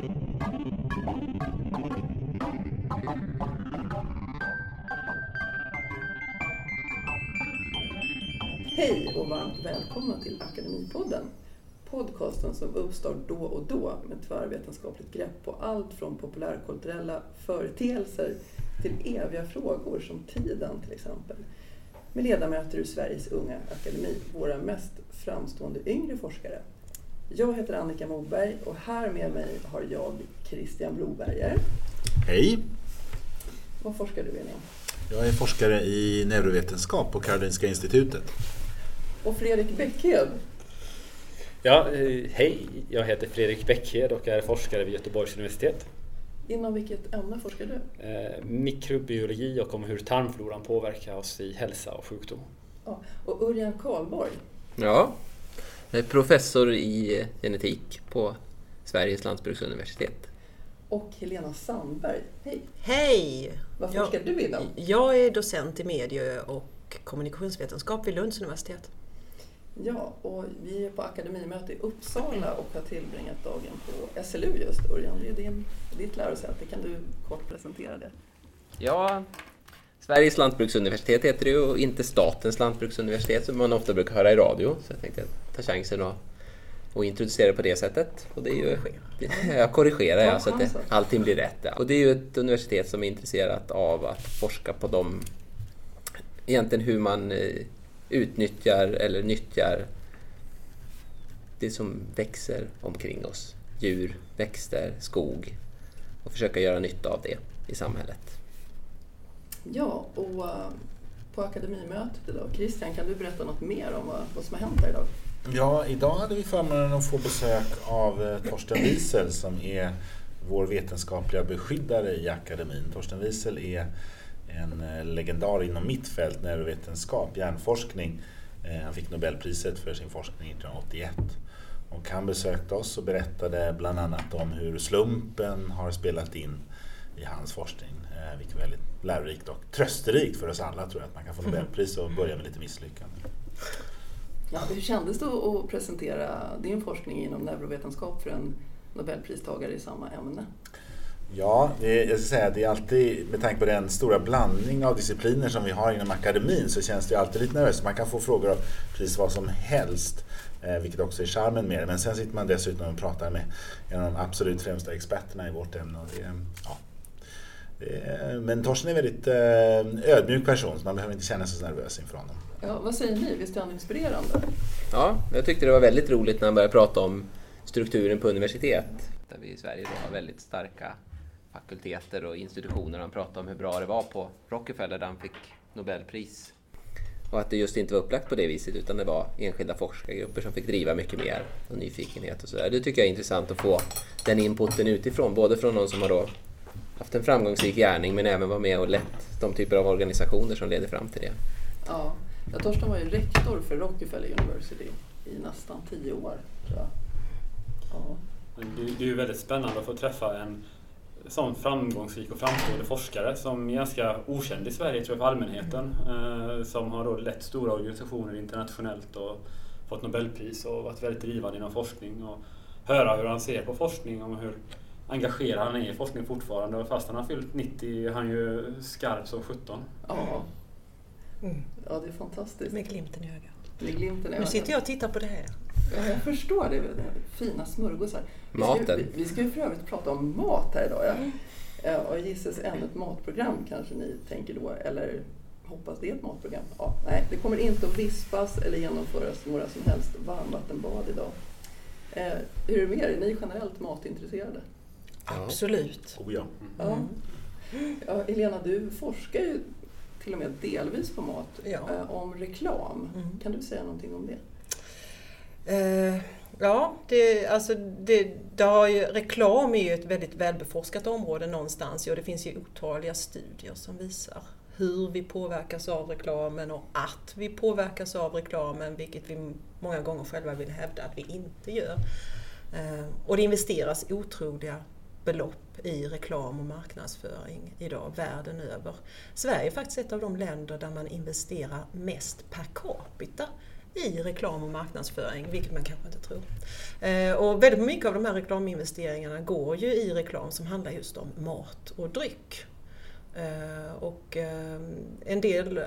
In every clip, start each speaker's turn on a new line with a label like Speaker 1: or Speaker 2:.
Speaker 1: Hej och varmt välkomna till Akademipodden. Podcasten som uppstår då och då med tvärvetenskapligt grepp på allt från populärkulturella företeelser till eviga frågor som tiden till exempel. Med ledamöter ur Sveriges unga akademi, våra mest framstående yngre forskare. Jag heter Annika Moberg och här med mig har jag Christian Broberger.
Speaker 2: Hej!
Speaker 1: Vad forskar du inom?
Speaker 2: Jag är forskare i neurovetenskap på Karolinska institutet.
Speaker 1: Och Fredrik Bäckhed.
Speaker 3: Ja, eh, hej! Jag heter Fredrik Bäckhed och är forskare vid Göteborgs universitet.
Speaker 1: Inom vilket ämne forskar du?
Speaker 3: Eh, mikrobiologi och om hur tarmfloran påverkar oss i hälsa och sjukdom.
Speaker 1: Ja, och Örjan Karlborg.
Speaker 4: Ja, jag är professor i genetik på Sveriges lantbruksuniversitet.
Speaker 1: Och Helena Sandberg. Hej!
Speaker 5: Hej!
Speaker 1: Vad forskar du inom?
Speaker 5: Jag är docent i medie och kommunikationsvetenskap vid Lunds universitet.
Speaker 1: Ja, och vi är på akademimöte i Uppsala och har tillbringat dagen på SLU just. Örjan, det är din, ditt lärosäte. Kan du kort presentera det?
Speaker 4: Ja, Sveriges lantbruksuniversitet heter det ju och inte statens lantbruksuniversitet som man ofta brukar höra i radio. Så jag tänkte ta chansen och, och introducera det på det sättet. Och det är ju, jag korrigerar ja, så att det, allting blir rätt. Ja. Och det är ju ett universitet som är intresserat av att forska på de, egentligen hur man eh, utnyttjar eller nyttjar det som växer omkring oss. Djur, växter, skog och försöka göra nytta av det i samhället.
Speaker 1: Ja, och eh, på akademimötet idag. Christian, kan du berätta något mer om vad, vad som har hänt här idag?
Speaker 2: Ja, idag hade vi förmånen att få besök av eh, Torsten Wiesel som är vår vetenskapliga beskyddare i akademin. Torsten Wiesel är en eh, legendar inom mitt fält, neurovetenskap, hjärnforskning. Han fick Nobelpriset för sin forskning 1981. Och han besökte oss och berättade bland annat om hur slumpen har spelat in i hans forskning eh, Vilket är väldigt lärorikt och trösterikt för oss alla tror jag, att man kan få Nobelpris och börja med lite misslyckanden.
Speaker 1: Ja, hur kändes det att- presentera din forskning inom neurovetenskap för en Nobelpristagare i samma ämne?
Speaker 2: Ja, det, jag ska säga det är alltid, med tanke på den stora blandning av discipliner som vi har inom akademin så känns det alltid lite nervöst. Man kan få frågor av precis vad som helst, eh, vilket också är charmen med det. Men sen sitter man dessutom och pratar med en av de absolut främsta experterna i vårt ämne. Och det, ja, men Torsten är en väldigt eh, ödmjuk person så man behöver inte känna sig så nervös inför honom.
Speaker 1: Ja, vad säger ni? Visst är han inspirerande?
Speaker 4: Ja, jag tyckte det var väldigt roligt när han började prata om strukturen på universitet. Där vi i Sverige då har väldigt starka fakulteter och institutioner. Han pratade om hur bra det var på Rockefeller där han fick Nobelpris. Och att det just inte var upplagt på det viset utan det var enskilda forskargrupper som fick driva mycket mer och nyfikenhet och sådär. Det tycker jag är intressant att få den inputen utifrån. Både från någon som har då haft en framgångsrik gärning men även var med och lett de typer av organisationer som leder fram till det.
Speaker 1: Ja, ja Torsten var ju rektor för Rockefeller University i nästan tio år, tror jag. Ja.
Speaker 3: Det det är ju väldigt spännande att få träffa en sån framgångsrik och framstående forskare som är ganska okänd i Sverige tror jag för allmänheten. Eh, som har då lett stora organisationer internationellt och fått Nobelpris och varit väldigt drivande inom forskning. Och höra hur han ser på forskning och hur engagerad han är i forskning fortfarande. Och fast han har fyllt 90 är han ju skarp som 17.
Speaker 1: Ja.
Speaker 5: Mm.
Speaker 1: ja, det är fantastiskt.
Speaker 5: Med glimten i ögat.
Speaker 1: Glimten i
Speaker 5: Nu sitter jag och tittar på det här.
Speaker 1: Ja, jag förstår det. fina smörgåsar. Vi ska,
Speaker 4: Maten.
Speaker 1: vi, vi ska ju för övrigt prata om mat här idag. Ja. Ja, och gissas ännu ett matprogram kanske ni tänker då. Eller hoppas det är ett matprogram. Ja, nej, det kommer inte att vispas eller genomföras några som helst varmvattenbad idag. Eh, hur är det med er? Är ni generellt matintresserade?
Speaker 4: Ja.
Speaker 5: Absolut.
Speaker 2: Oh ja.
Speaker 1: Ja. ja. Helena, du forskar ju till och med delvis på mat.
Speaker 5: Ja.
Speaker 1: Eh, om reklam.
Speaker 5: Mm.
Speaker 1: Kan du säga någonting om det?
Speaker 5: Eh, ja, det, alltså det, det har ju, reklam är ju ett väldigt välbeforskat område någonstans och det finns ju otaliga studier som visar hur vi påverkas av reklamen och att vi påverkas av reklamen, vilket vi många gånger själva vill hävda att vi inte gör. Eh, och det investeras otroliga belopp i reklam och marknadsföring idag världen över. Sverige är faktiskt ett av de länder där man investerar mest per capita i reklam och marknadsföring, vilket man kanske inte tror. Eh, och väldigt mycket av de här reklaminvesteringarna går ju i reklam som handlar just om mat och dryck. Eh, och eh, en del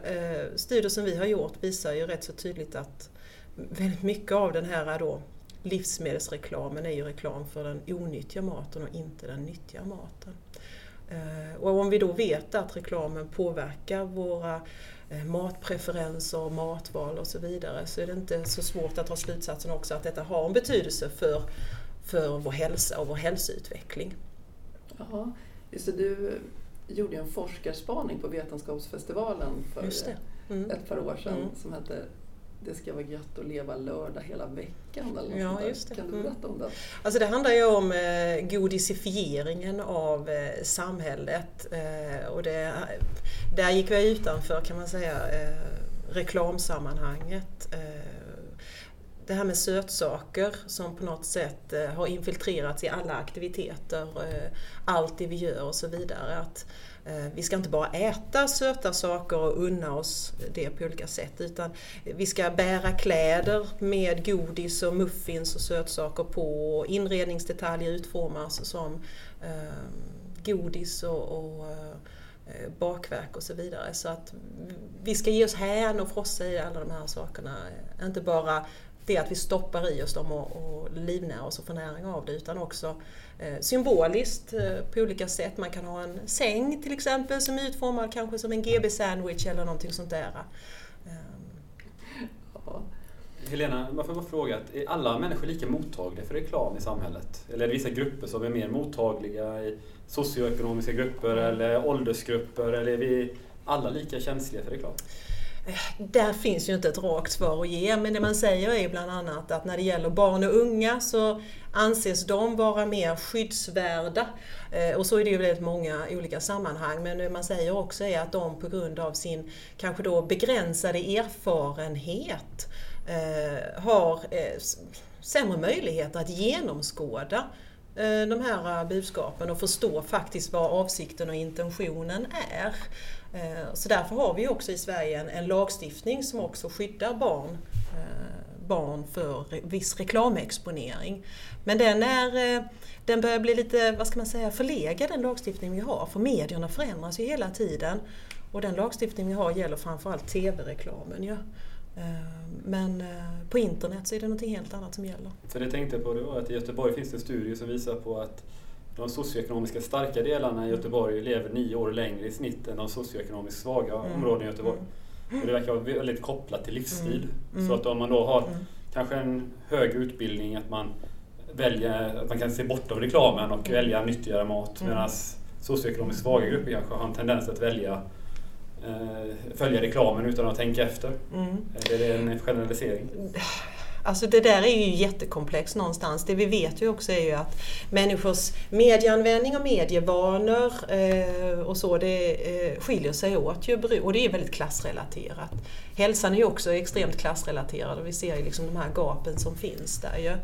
Speaker 5: studier som vi har gjort visar ju rätt så tydligt att väldigt mycket av den här då livsmedelsreklamen är ju reklam för den onyttiga maten och inte den nyttiga maten. Och om vi då vet att reklamen påverkar våra Eh, matpreferenser, matval och så vidare så är det inte så svårt att ta slutsatsen också att detta har en betydelse för, för vår hälsa och vår hälsoutveckling.
Speaker 1: Jaha, just det, du gjorde en forskarspaning på Vetenskapsfestivalen för mm. ett par år sedan mm. som hette det ska vara gött att leva lördag hela veckan. Eller
Speaker 5: ja, just
Speaker 1: det. Kan du berätta om det?
Speaker 5: Alltså det handlar ju om eh, godisifieringen av eh, samhället. Eh, och det, där gick vi utanför kan man säga eh, reklamsammanhanget. Det här med sötsaker som på något sätt har infiltrerats i alla aktiviteter, allt det vi gör och så vidare. Att, Eh, vi ska inte bara äta söta saker och unna oss det på olika sätt utan vi ska bära kläder med godis och muffins och sötsaker på och inredningsdetaljer utformas som eh, godis och, och eh, bakverk och så vidare. Så att vi ska ge oss hän och frossa i alla de här sakerna. Inte bara det att vi stoppar i oss dem och, och livnär oss och får näring av det utan också eh, symboliskt eh, på olika sätt. Man kan ha en säng till exempel som är utformad kanske som en GB-sandwich eller någonting sånt där.
Speaker 3: Ja. Helena, varför jag bara fråga, är alla människor lika mottagliga för reklam i samhället? Eller är det vissa grupper som är mer mottagliga i socioekonomiska grupper eller åldersgrupper? Eller är vi alla lika känsliga för reklam?
Speaker 5: Där finns ju inte ett rakt svar att ge, men det man säger är bland annat att när det gäller barn och unga så anses de vara mer skyddsvärda. Eh, och så är det ju i väldigt många olika sammanhang, men det man säger också är att de på grund av sin kanske då begränsade erfarenhet eh, har eh, sämre möjligheter att genomskåda Eh, de här eh, budskapen och förstå faktiskt vad avsikten och intentionen är. Eh, så därför har vi också i Sverige en, en lagstiftning som också skyddar barn, barn för viss reklamexponering. Men den, är, den börjar bli lite, vad ska man säga, förlegad den lagstiftning vi har. För medierna förändras ju hela tiden. Och den lagstiftning vi har gäller framförallt TV-reklamen. Ja. Men på internet så är det något helt annat som gäller.
Speaker 3: För det tänkte jag på var att i Göteborg finns det en studie som visar på att de socioekonomiskt starka delarna i Göteborg lever nio år längre i snitt än de socioekonomiskt svaga mm. områdena i Göteborg. Mm. Och det verkar vara väldigt kopplat till livsstil. Mm. mm. Så att om man då har mm. kanske en hög utbildning, att man väljer, att man kan se bortom reklamen och mm. välja nyttigare mat. Medan socioekonomiskt svaga grupper kanske har en tendens att välja eh, följa reklamen utan att tänka efter. Mm. Är det en generalisering?
Speaker 5: Alltså det där är ju jättekomplext någonstans. Det vi vet ju också är ju att människors medieanvändning och medievanor eh, och så, det eh, skiljer sig åt ju, och det är väldigt klassrelaterat. Hälsan är ju också extremt klassrelaterad och vi ser ju liksom de här gapen som finns där ju.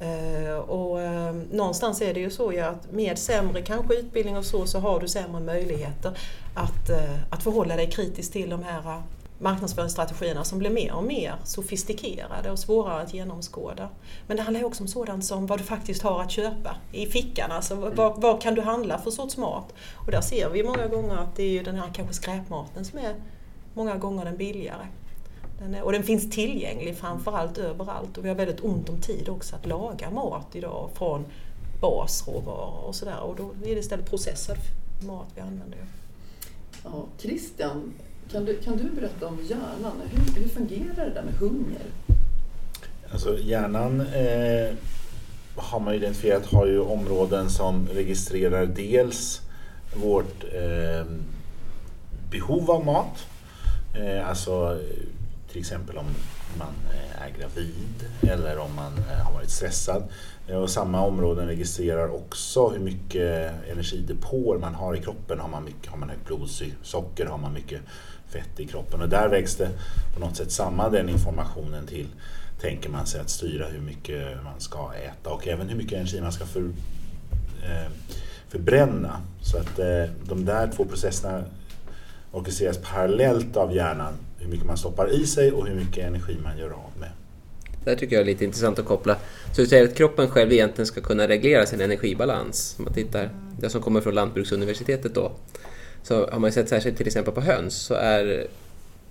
Speaker 5: Eh, och eh, någonstans är det ju så ju att med sämre kanske utbildning och så, så har du sämre möjligheter att, eh, att förhålla dig kritiskt till de här marknadsföringsstrategierna som blir mer och mer sofistikerade och svårare att genomskåda. Men det handlar också om sådant som vad du faktiskt har att köpa i fickan. Alltså vad, vad, kan du handla för sorts mat? Och där ser vi många gånger att det är ju den här kanske skräpmaten som är många gånger den billigare. Den är, och den finns tillgänglig framförallt överallt och vi har väldigt ont om tid också att laga mat idag från basråvaror och sådär och då är det istället processad mat vi använder.
Speaker 1: Ja, Christian, kan du, kan du berätta om hjärnan? Hur, hur fungerar det där med hunger?
Speaker 2: Alltså hjärnan eh, har man identifierat har ju områden som registrerar dels vårt eh, behov av mat. Eh, alltså till exempel om man eh, är gravid eller om man eh, har varit stressad. Eh, och samma områden registrerar också hur mycket energidepåer man har i kroppen. Har man, mycket, har man högt blodsocker, har man mycket fett i kroppen. Och där vägs det på något sätt samman den informationen till, tänker man sig, att styra hur mycket man ska äta och även hur mycket energi man ska för, eh, förbränna. Så att eh, de där två processerna orkestreras parallellt av hjärnan hur mycket man stoppar i sig och hur mycket energi man gör av med.
Speaker 4: Det här tycker jag är lite intressant att koppla. Så du säger att kroppen själv egentligen ska kunna reglera sin energibalans. Om man tittar, det som kommer från Lantbruksuniversitetet då, så har man sett särskilt till exempel på höns så är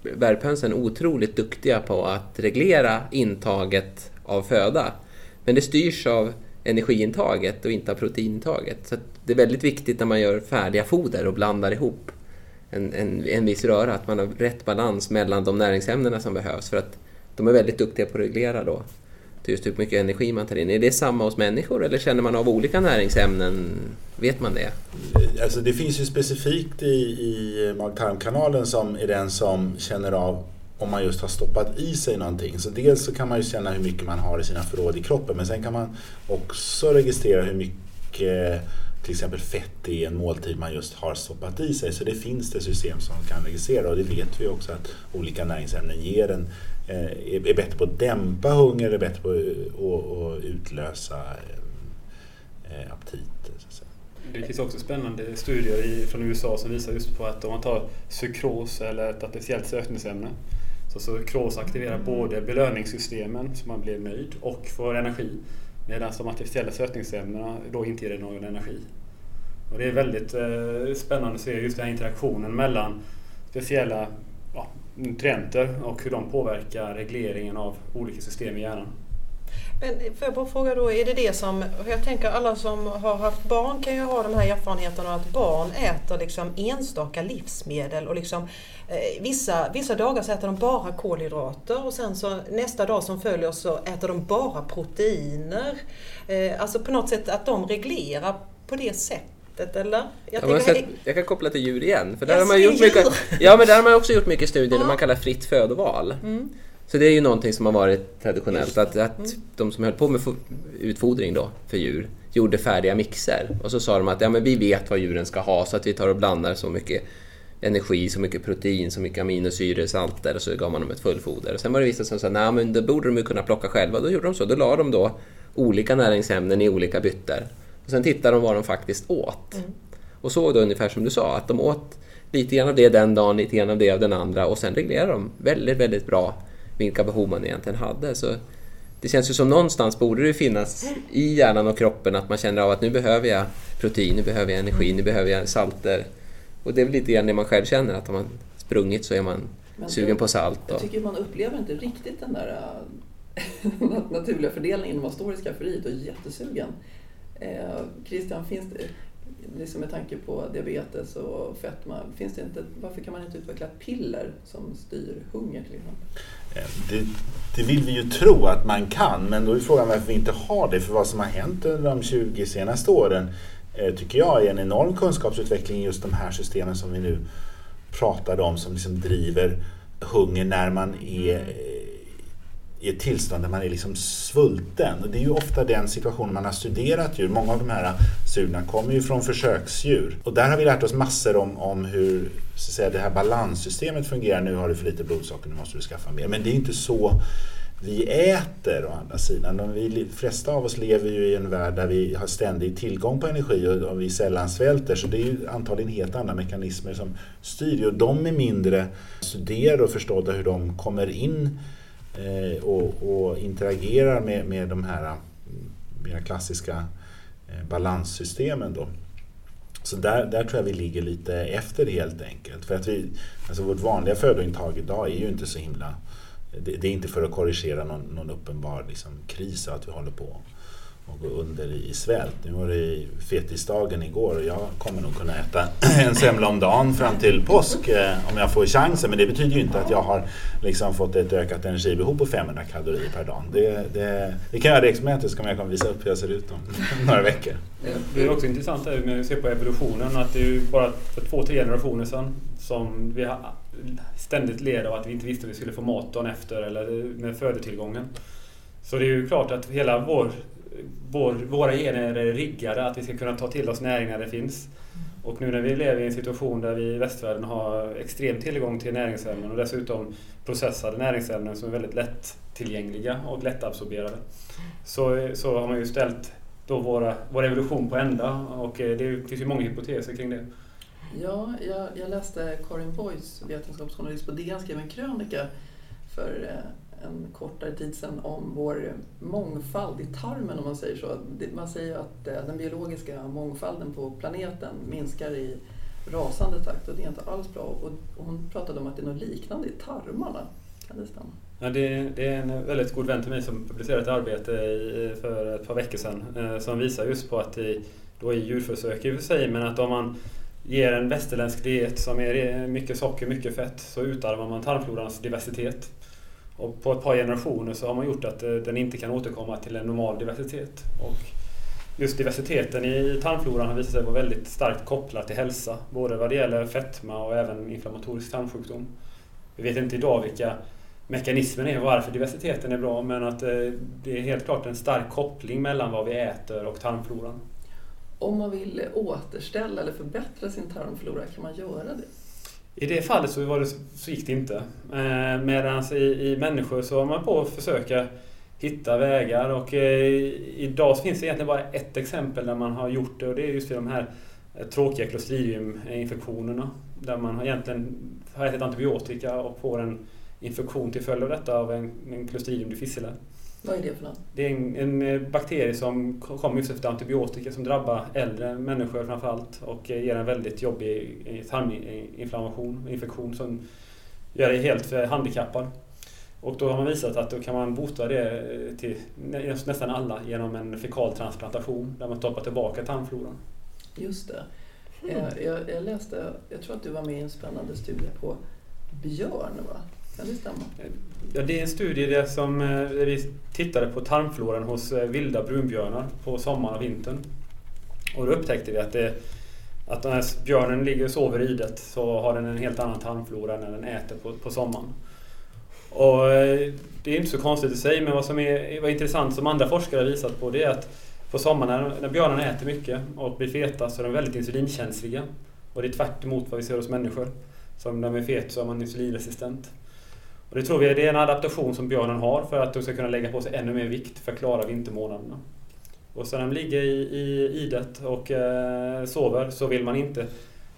Speaker 4: värphönsen otroligt duktiga på att reglera intaget av föda. Men det styrs av energiintaget och inte av proteinintaget. Så det är väldigt viktigt när man gör färdiga foder och blandar ihop en, en, en viss röra, att man har rätt balans mellan de näringsämnena som behövs. För att de är väldigt duktiga på att reglera då just typ hur mycket energi man tar in. Är det samma hos människor eller känner man av olika näringsämnen? Vet man det?
Speaker 2: Alltså det finns ju specifikt i, i mag-tarmkanalen som är den som känner av om man just har stoppat i sig någonting. Så dels så kan man ju känna hur mycket man har i sina förråd i kroppen men sen kan man också registrera hur mycket till exempel fett i en måltid man just har stoppat i sig. Så det finns det system som kan registrera och det vet vi också att olika näringsämnen ger en, eh, är bättre på att dämpa hunger, är bättre på att utlösa eh, aptit.
Speaker 3: Det finns också spännande studier från USA som visar just på att om man tar sukros eller ett artificiellt sötningsämne så sukros aktiverar både belöningssystemen så man blir nöjd och får energi Medan de artificiella sötningsämnena då inte ger någon energi. Och det är väldigt eh, spännande att se just den här interaktionen mellan speciella nutrienter och hur de påverkar regleringen av olika system i hjärnan.
Speaker 5: Men får jag bara fråga då, är det det som, jag tänker alla som har haft barn kan ju ha de här erfarenheterna att barn äter liksom enstaka livsmedel och liksom eh, vissa, vissa dagar så äter de bara kolhydrater och sen så nästa dag som följer så äter de bara proteiner. Eh, alltså på något sätt att de reglerar på det sättet eller?
Speaker 4: Jag, jag, sett, jag, kan koppla till djur igen. För där har man gjort mycket, ja, men där har man också gjort mycket studier ja. man kallar fritt födoval. Mm. Så det är ju någonting som har varit traditionellt, att, att mm. de som höll på med utfodring då för djur gjorde färdiga mixer och så sa de att ja, men vi vet vad djuren ska ha så att vi tar och blandar så mycket energi, så mycket protein, så mycket aminosyror, salter och så gav man dem ett fullfoder. Och sen var det vissa som sa nej men det borde de ju kunna plocka själva. Då gjorde de så, då la de då olika näringsämnen i olika bytter. Och sen tittade de vad de faktiskt åt. Mm. Och såg då ungefär som du sa, att de åt lite grann av det den dagen, lite grann av det av den andra och sen reglerade de väldigt, väldigt bra vilka behov man egentligen hade. Så det känns ju som någonstans borde det finnas i hjärnan och kroppen att man känner av att nu behöver jag protein, nu behöver jag energi, nu behöver jag salter. Och det är väl lite grann det man själv känner, att om man sprungit så är man Men sugen på salt.
Speaker 1: Och... Jag tycker man upplever inte riktigt den där äh, naturliga fördelningen när man står i skafferiet och är jättesugen. Eh, Christian, finns det, liksom med tanke på diabetes och fetma, finns det inte, varför kan man inte utveckla ett piller som styr hunger till exempel?
Speaker 2: Eh, det, det, vill vi ju tro att man kan, men då är frågan varför vi inte har det. För vad som har hänt under de 20 senaste åren eh, tycker jag är en enorm kunskapsutveckling i just de här systemen som vi nu pratade om som liksom driver hunger när man är i ett tillstånd där man är liksom svulten. Och det är ju ofta den situationen man har studerat djur. Många av de här studierna kommer ju från försöksdjur. Och där har vi lärt oss massor om, om hur så att säga, det här balanssystemet fungerar. Nu har du för lite blodsocker, nu måste du skaffa mer. Men det är inte så vi äter å andra sidan. De vi, flesta av oss lever ju i en värld där vi har ständig tillgång på energi och, och vi sällan svälter. Så det är ju antagligen helt andra mekanismer som styr. Och de är mindre studerade och förstådda hur de kommer in Eh, och, och, interagerar med, med de här mm, mer klassiska eh, balanssystemen. Då. Så där, där tror jag vi ligger lite efter helt enkelt. För att vi, alltså vårt vanliga födointag idag är ju inte så himla... Det, det är inte för att korrigera någon, någon uppenbar liksom, kris att vi håller på och gå under i svält. Nu var det fetisdagen igår och jag kommer nog kunna äta en semla om dagen fram till påsk eh, om jag får chansen. Men det betyder ju inte att jag har liksom fått ett ökat energibehov på 500 kalorier per dag. Det, det, det kan jag göra experimentet så kommer jag visa upp hur jag ser ut om några veckor.
Speaker 3: Eh, det är också intressant här med att se på evolutionen att det är ju bara för två, tre generationer sedan som vi ständigt led av att vi inte visste att vi skulle få mat dagen efter eller med födotillgången. Så det är ju klart att hela vår vår, våra gener är riggade att vi ska kunna ta till oss näring när det finns. Och nu när vi lever i en situation där vi i västvärlden har extrem tillgång till näringsämnen och dessutom processade näringsämnen som är väldigt lättillgängliga och lättabsorberade. Så, så har man ju ställt då våra, vår evolution på ända och eh, det finns ju många hypoteser kring det.
Speaker 1: Ja, jag, jag läste Karin Boys, vetenskapsjournalist på DN, skrev en krönika för eh, en kortare tid sedan om vår mångfald i tarmen om man säger så. Man säger att eh, den biologiska mångfalden på planeten minskar i rasande takt och det är inte alls bra. Och hon pratade om att det är något liknande i tarmarna. Kan det stämma?
Speaker 3: Ja, det, det, är en väldigt god vän till mig som publicerade ett arbete i, för ett par veckor sedan eh, som visar just på att i, då i djurförsök i och för sig, men att om man ger en västerländsk diet som är mycket socker, mycket fett, så utarmar man tarmflorans diversitet. Och på ett par generationer så har man gjort att eh, den inte kan återkomma till en normal diversitet. Och just diversiteten i tarmfloran har visat sig vara väldigt starkt kopplad till hälsa, både vad det gäller fetma och även inflammatorisk tarmsjukdom. Vi vet inte idag vilka mekanismen är varför diversiteten är bra, men att eh, det är helt klart en stark koppling mellan vad vi äter och tarmfloran.
Speaker 1: Om man vill återställa eller förbättra sin tarmflora, kan man göra det?
Speaker 3: I det fallet så, var det, så gick det inte. Eh, Medan i, i människor så var man på att försöka hitta vägar och eh, idag finns det egentligen bara ett exempel där man har gjort det och det är just i de här eh, tråkiga Clostridium-infektionerna. Där man har egentligen har ätit antibiotika och får en infektion till följd av detta av en, en Clostridium difficile.
Speaker 1: Vad är det för något?
Speaker 3: Det är en, en eh, bakterie som kommer just efter antibiotika som drabbar äldre människor framförallt och eh, ger en väldigt jobbig eh, tarminflammation, infektion som gör dig helt handikappad. Och då har man visat att då kan man bota det till nästan alla genom en fekal transplantation där man stoppar tillbaka tarmfloran.
Speaker 1: Just det. Mm. Jag, jag, läste, jag tror att du var med i en spännande studie på björn va? Kan det stämma?
Speaker 3: Ja, det är en studie där, som, eh, där vi tittade på tarmfloran hos eh, vilda brunbjörnar på sommaren och vintern. Och då upptäckte vi att, det, att när björnen ligger och sover i det så har den en helt annan tarmflora när den äter på, på sommaren. Och eh, det är inte så konstigt i sig, men vad som är vad intressant som andra forskare har visat på det är att på sommaren när, när björnarna äter mycket och blir feta så är de väldigt insulinkänsliga. Och det är tvärt emot vad vi ser hos människor. Så när man är fet så är man insulinresistent. Och det tror vi är en adaptation som björnen har för att de ska kunna lägga på sig ännu mer vikt för att klara vintermånaderna. Och så när de ligger i, i idet och eh, sover så vill man inte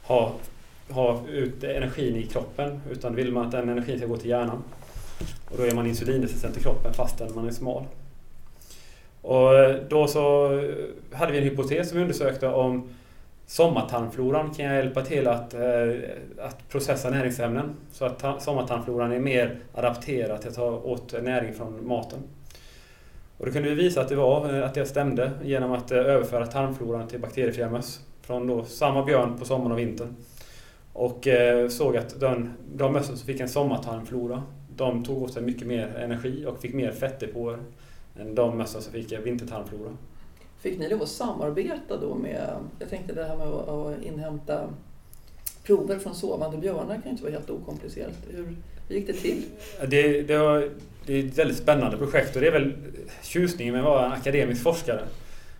Speaker 3: ha, ha ut energin i kroppen utan vill man att den energin ska gå till hjärnan. Och då är man insulinresistent i kroppen fastän man är smal. Och då så hade vi en hypotes som vi undersökte om sommartarmfloran kan hjälpa till att, eh, att processa näringsämnen så att sommartarmfloran är mer adapterad till att ta åt näring från maten. Och då kunde vi visa att det, var, eh, att det stämde genom att eh, överföra tarmfloran till bakteriefria möss från då samma björn på sommaren och vintern. Och såg att den, de mössen som fick en sommartarmflora de tog åt sig mycket mer energi och fick mer fettdepåer än de mössen som fick vintertarmflora.
Speaker 1: Fick ni lov att samarbeta då med, jag tänkte det här med att inhämta prover från sovande björnar kan ju inte vara helt okomplicerat. Hur, gick det till?
Speaker 3: Det, det, var, det är ett väldigt spännande projekt och det är väl tjusningen med att vara akademisk forskare.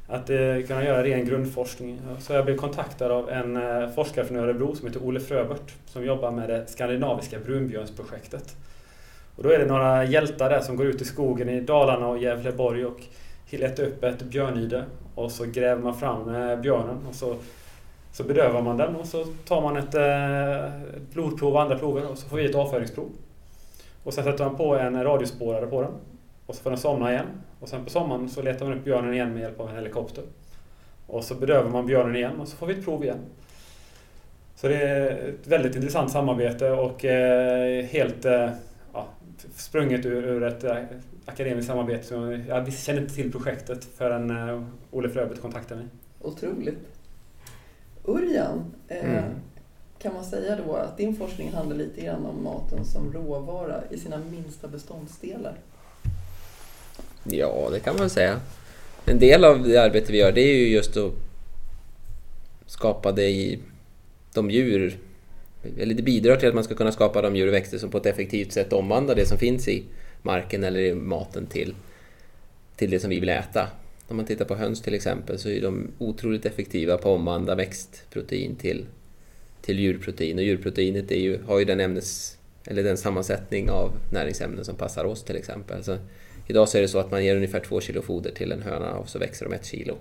Speaker 3: Att eh, kunna göra ren grundforskning. Så jag blev kontaktad av en eh, forskare från Örebro som heter Ole Fröbert som jobbar med det skandinaviska brunbjörnsprojektet. Och då är det några hjältar där som går ut i skogen i Dalarna och Gävleborg och leta upp ett björnide och så gräver man fram eh, björnen och så, så bedövar man den och så tar man ett eh, blodprov och andra prover och så får vi ett avföringsprov. Och sen sätter man på en radiospårare på den och så får den somna igen. Och sen på sommaren så letar man upp björnen igen med hjälp av en helikopter. Och så bedövar man björnen igen och så får vi ett prov igen. Så det är ett väldigt intressant samarbete och eh, helt sprunget ur, ur ett akademiskt samarbete. Så jag kände inte till projektet förrän uh, Olle Fröbert kontaktade mig.
Speaker 1: Otroligt. Urjan, eh, mm. kan man säga då att din forskning handlar lite grann om maten som råvara i sina minsta beståndsdelar?
Speaker 4: Ja, det kan man säga. En del av det arbete vi gör det är ju just att skapa det i de djur, eller det bidrar till att man ska kunna skapa de djur och växter som på ett effektivt sätt omvandlar det som finns i marken eller i maten till, till det som vi vill äta. Om man tittar på höns till exempel så är de otroligt effektiva på att omvandla växtprotein till, till djurprotein och djurproteinet är ju, har ju den ämnes eller den sammansättning av näringsämnen som passar oss till exempel. Så idag så är det så att man ger ungefär två kilo foder till en höna och så växer de ett kilo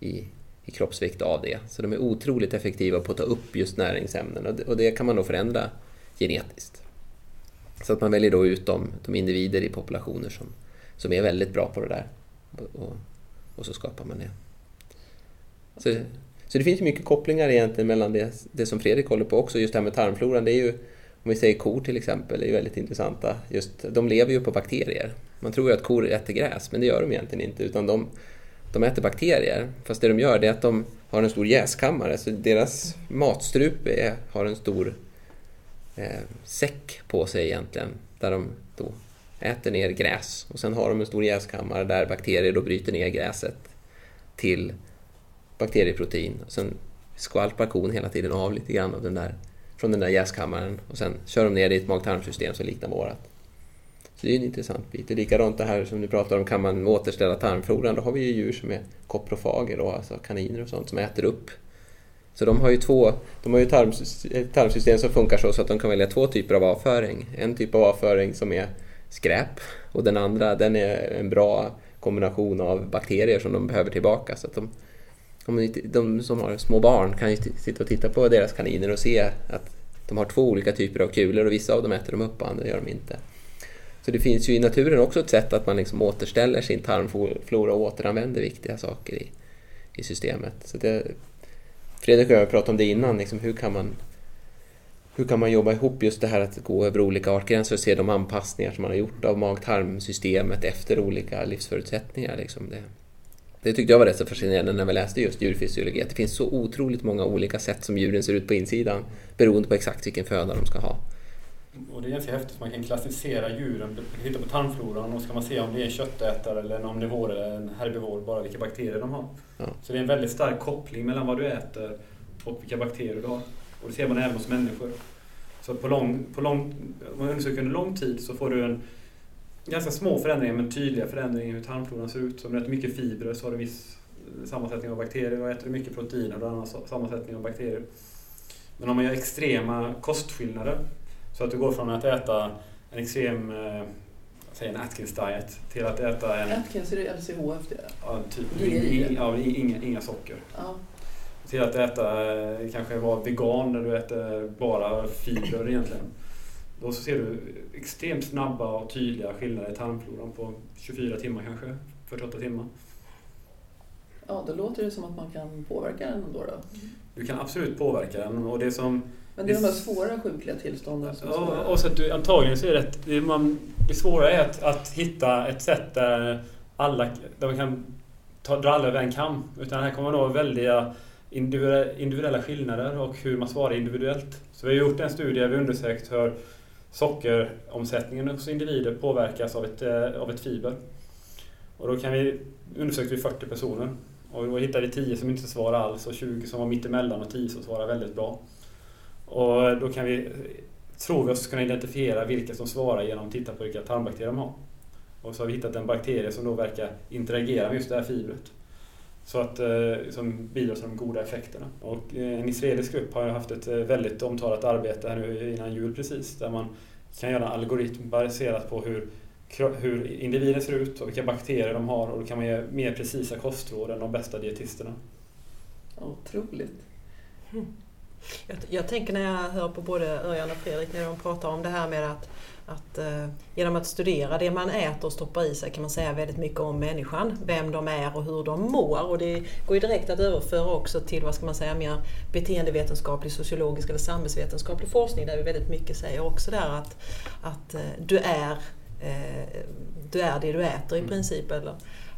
Speaker 4: i, i kroppsvikt av det. Så de är otroligt effektiva på att ta upp just näringsämnen och det, och det kan man då förändra genetiskt. Så att man väljer då ut de, de individer i populationer som, som är väldigt bra på det där. Och, och så skapar man det. Så, så det finns mycket kopplingar egentligen mellan det, det som Fredrik håller på också, just det här med tarmfloran. Det är ju, om vi säger kor till exempel, är ju väldigt intressanta. Just, de lever ju på bakterier. Man tror ju att kor äter gräs, men det gör de egentligen inte. Utan de, de äter bakterier. Fast det de gör är att de har en stor jäskammare. Så deras matstrupe är, har en stor eh, säck på sig egentligen. Där de då äter ner gräs. Och sen har de en stor jäskammare där bakterier då bryter ner gräset till bakterieprotein. Och sen skvalpar kon hela tiden av lite grann av den där, från den där jäskammaren. Och sen kör de ner det i ett mag-tarmsystem som liknar vårat. Så det är en intressant bit. Det är likadant det här som du pratar om, kan man återställa tarmfloran? Då har vi ju djur som är koprofager, då, alltså kaniner och sånt, som äter upp. Så de har ju två, de har ju ett tarmsystem som funkar så, så att de kan välja två typer av avföring. En typ av avföring som är skräp och den andra den är en bra kombination av bakterier som de behöver tillbaka. Så att de, de, de som har små barn kan ju sitta och titta på deras kaniner och se att de har två olika typer av kulor och vissa av dem äter de upp och andra gör de inte. Så det finns ju i naturen också ett sätt att man liksom återställer sin tarmflora och återanvänder viktiga saker i, i systemet. Så det, Fredrik och jag har pratat om det innan, liksom hur, kan man, hur kan man jobba ihop just det här att gå över olika artgränser och se de anpassningar som man har gjort av mag-tarmsystemet efter olika livsförutsättningar. Liksom det, det tyckte jag var rätt så fascinerande när vi läste just djurfysiologi, att det finns så otroligt många olika sätt som djuren ser ut på insidan beroende på exakt vilken föda de ska ha.
Speaker 3: Och det är ganska häftigt, man kan klassificera djuren, man kan titta på tarmfloran och så kan man se om det är en köttätare eller en omnivor eller en herbivor, bara vilka bakterier de har. Ja. Så det är en väldigt stark koppling mellan vad du äter och vilka bakterier du har. Och det ser man även hos människor. Så på lång, på lång, om man undersöker under lång tid så får du en ganska små förändringar men tydliga förändringar i hur tarmfloran ser ut. Så om du äter mycket fibrer så har du viss sammansättning av bakterier och äter du mycket proteiner då har du annan sammansättning av bakterier. Men om man gör extrema kostskillnader så att du går från att äta en extrem eh, säg en Atkins diet till att äta en...
Speaker 1: Atkins, är det LCHF det?
Speaker 3: Ja, typ. Ja, inga, inga socker. Ja. Till att äta, eh, kanske vara vegan när du äter bara fibrer egentligen. Då så ser du extremt snabba och tydliga skillnader i tarmfloran på 24 timmar kanske, 48 timmar.
Speaker 1: Ja, då låter det som att man kan påverka den då. då.
Speaker 3: Du kan absolut påverka den och det som
Speaker 1: men det är de här svåra sjukliga tillstånden som
Speaker 3: svåra. Och så att du, antagligen så är det, det, man, det svåra är att, att hitta ett sätt där alla, där man kan ta, dra alla över en kam. Utan här kommer man nå väldiga individuella skillnader och hur man svarar individuellt. Så vi har gjort en studie där vi undersökt hur sockeromsättningen hos individer påverkas av ett, eh, av ett fiber. Och då kan vi, undersökte vi 40 personer. Och då hittade vi 10 som inte svarade alls och 20 som var mittemellan och 10 som svarade väldigt bra. Och då kan vi, tror vi oss kunna identifiera vilka som svarar genom att titta på vilka tarmbakterier de har. Och så har vi hittat en bakterie som då verkar interagera med just det här fibret. Så att, eh, som bidrar till de goda effekterna. Och eh, en israelisk grupp har haft ett eh, väldigt omtalat arbete här nu innan jul precis, där man kan göra en algoritm baserat på hur, hur individen ser ut och vilka bakterier de har och då kan man ge mer precisa kostråd än de bästa dietisterna.
Speaker 1: Otroligt.
Speaker 5: Jag, jag, tänker när jag hör på både Örjan och Fredrik när de pratar om det här med att, att eh, genom att studera det man äter och stoppar i sig kan man säga väldigt mycket om människan, vem de är och hur de mår. Och det går ju direkt att överföra också till vad ska man säga, mer beteendevetenskaplig, sociologisk eller samhällsvetenskaplig forskning där vi väldigt mycket säger också där att, att eh, du, är, eh, du är det du äter i mm. princip. Eller,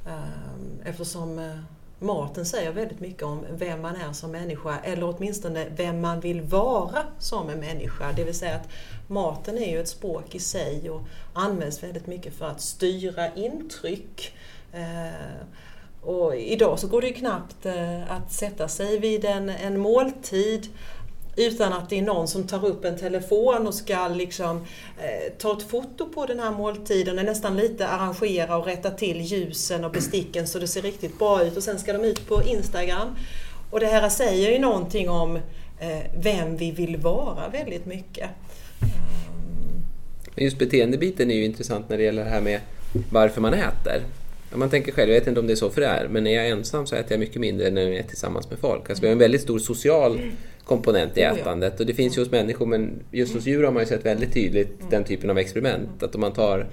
Speaker 5: eh, eftersom eh, maten säger väldigt mycket om vem man är som människa eller åtminstone vem man vill vara som en människa. Det vill säga att maten är ju ett språk i sig och används väldigt mycket för att styra intryck. Eh, och idag så går det ju knappt eh, att sätta sig vid en, en måltid utan att det är någon som tar upp en telefon och ska liksom, eh, ta ett foto på den här måltiden och nästan lite arrangera och rätta till ljusen och besticken så det ser riktigt bra ut och sen ska de ut på Instagram. Och det här säger ju någonting om eh, vem vi vill vara väldigt mycket.
Speaker 4: Just beteendebiten är ju intressant när det gäller det här med varför man äter. man tänker själv, jag vet inte om det är så för det är, men när jag är ensam så äter jag mycket mindre än när jag är tillsammans med folk. Alltså vi har en väldigt stor social komponent i ätandet och det finns ju hos människor men just hos djur har man ju sett väldigt tydligt den typen av experiment. Att om man tar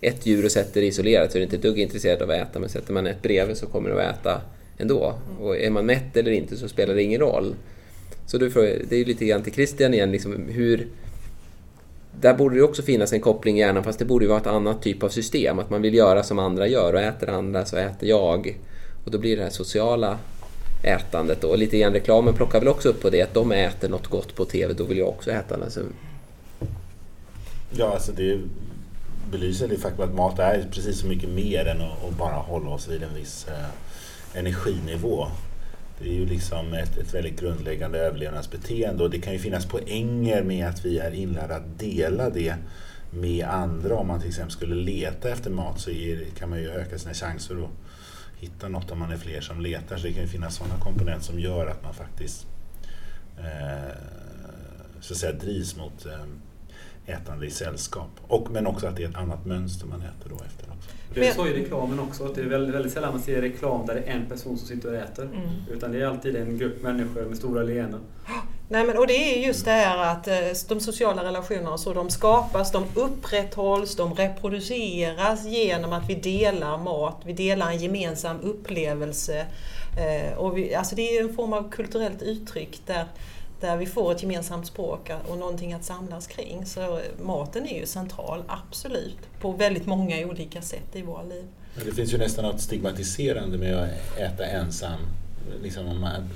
Speaker 4: ett djur och sätter det isolerat så är det inte ett dugg intresserad av att äta men sätter man ett bredvid så kommer det att äta ändå. Och är man mätt eller inte så spelar det ingen roll. Så du det är ju lite grann till Christian igen, liksom hur... Där borde det också finnas en koppling i hjärnan fast det borde ju vara ett annat typ av system. Att man vill göra som andra gör och äter andra så äter jag. Och då blir det här sociala ätandet och lite grann reklamen plockar väl också upp på det att de äter något gott på TV, då vill jag också äta. Alltså,
Speaker 2: Ja, alltså det belyser det faktum att mat är precis så mycket mer än att, bara hålla oss vid en viss eh, energinivå. Det är ju liksom ett, ett väldigt grundläggande överlevnadsbeteende och det kan ju finnas poänger med att vi är inlärda att dela det med andra. Om man till exempel skulle leta efter mat så är, kan man ju öka sina chanser att hitta något om man är fler som letar. Så det kan ju finnas sådana komponenter som gör att man faktiskt eh, så att säga drivs mot eh, ätande i sällskap. Och, men också att det är ett annat mönster man äter då efter också.
Speaker 3: Det är så i reklamen också, att det är väldigt, väldigt sällan man ser reklam där det är en person som sitter och äter.
Speaker 5: Mm.
Speaker 3: Utan det är alltid en grupp människor med stora leenden.
Speaker 5: Nej, men, och det är just det här att eh, de sociala relationerna så de skapas, de upprätthålls, de reproduceras genom att vi delar mat, vi delar en gemensam upplevelse. Eh, och vi, alltså det är en form av kulturellt uttryck där, där vi får ett gemensamt språk och någonting att samlas kring. Så maten är ju central, absolut, på väldigt många olika sätt i våra liv.
Speaker 2: Det finns ju nästan något stigmatiserande med att äta ensam. Liksom om man,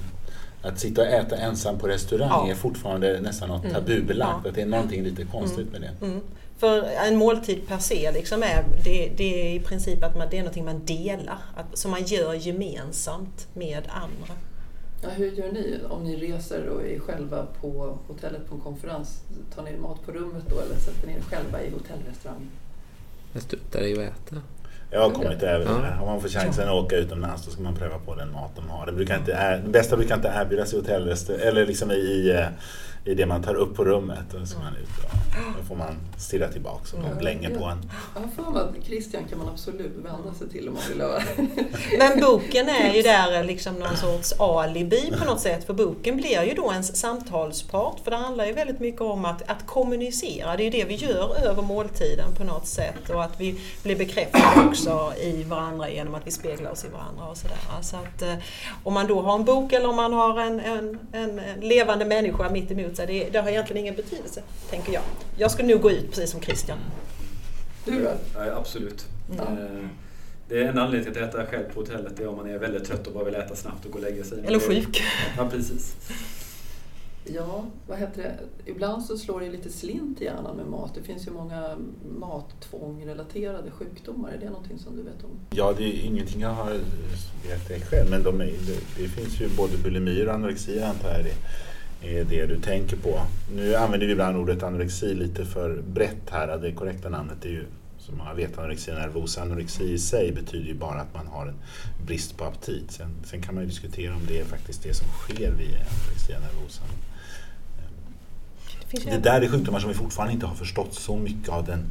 Speaker 2: att sitta och äta ensam på restaurang
Speaker 5: Ja.
Speaker 2: är fortfarande nästan något
Speaker 5: Mm.
Speaker 2: tabubelagt.
Speaker 5: Ja.
Speaker 2: Att det är någonting lite konstigt med det.
Speaker 5: Mm. För en måltid per se liksom är, det, det är i princip att man, det är någonting man delar, att, som man gör gemensamt med andra.
Speaker 1: Ja, hur gör ni om ni reser och är själva på hotellet på en konferens? Tar ni mat på rummet då eller sätter ni er själva i hotellrestaurangen?
Speaker 4: jag struntar i att äta.
Speaker 2: Jag har kommit över det.
Speaker 4: Ja.
Speaker 2: Om man får chansen att åka utomlands då ska man pröva på den mat de har. Det, brukar inte, är, det bästa brukar inte erbjudas i hotellrestaurang eller liksom i, i, eh, i det man tar upp på rummet. Då, ska man ut och, då får man stirra tillbaka och de blänger på en.
Speaker 1: Jag har för mig att Christian kan man absolut vända sig till om man vill
Speaker 5: Men boken är ju där liksom någon sorts alibi på något sätt. För boken blir ju då ens samtalspart. För det handlar ju väldigt mycket om att, att kommunicera. Det är ju det vi gör över måltiden på något sätt. Och att vi blir bekräftade också i varandra genom att vi speglar oss i varandra och sådär. Så att eh, om man då har en bok eller om man har en, en, en, en levande människa mitt emot sig, det, det har egentligen ingen betydelse, tänker jag. Jag skulle nog gå ut precis som Christian.
Speaker 1: Du då?
Speaker 3: Ja, absolut.
Speaker 1: Ja.
Speaker 3: Eh, Det är en anledning till att äta själv på hotellet. Det är om man är väldigt trött och bara vill äta snabbt och gå och lägga sig.
Speaker 5: Eller sjuk.
Speaker 3: Ja, precis.
Speaker 1: Ja, vad heter det? Ibland så slår det lite slint i hjärnan med mat. Det finns ju många mattvång-relaterade sjukdomar. Är det någonting som du vet om?
Speaker 2: Ja, det är ingenting jag har vet själv men de är, det, det finns ju både bulimi och anorexi antar jag det är det du tänker på. Nu använder vi ibland ordet anorexi lite för brett här. Det korrekta namnet är ju som många vet anorexia nervosa. Anorexi i sig betyder ju bara att man har en brist på aptit. Sen, sen kan man ju diskutera om det är faktiskt det som sker vid anorexia nervosa.
Speaker 5: Det
Speaker 2: där är sjukdomar som vi fortfarande inte har förstått så mycket av den,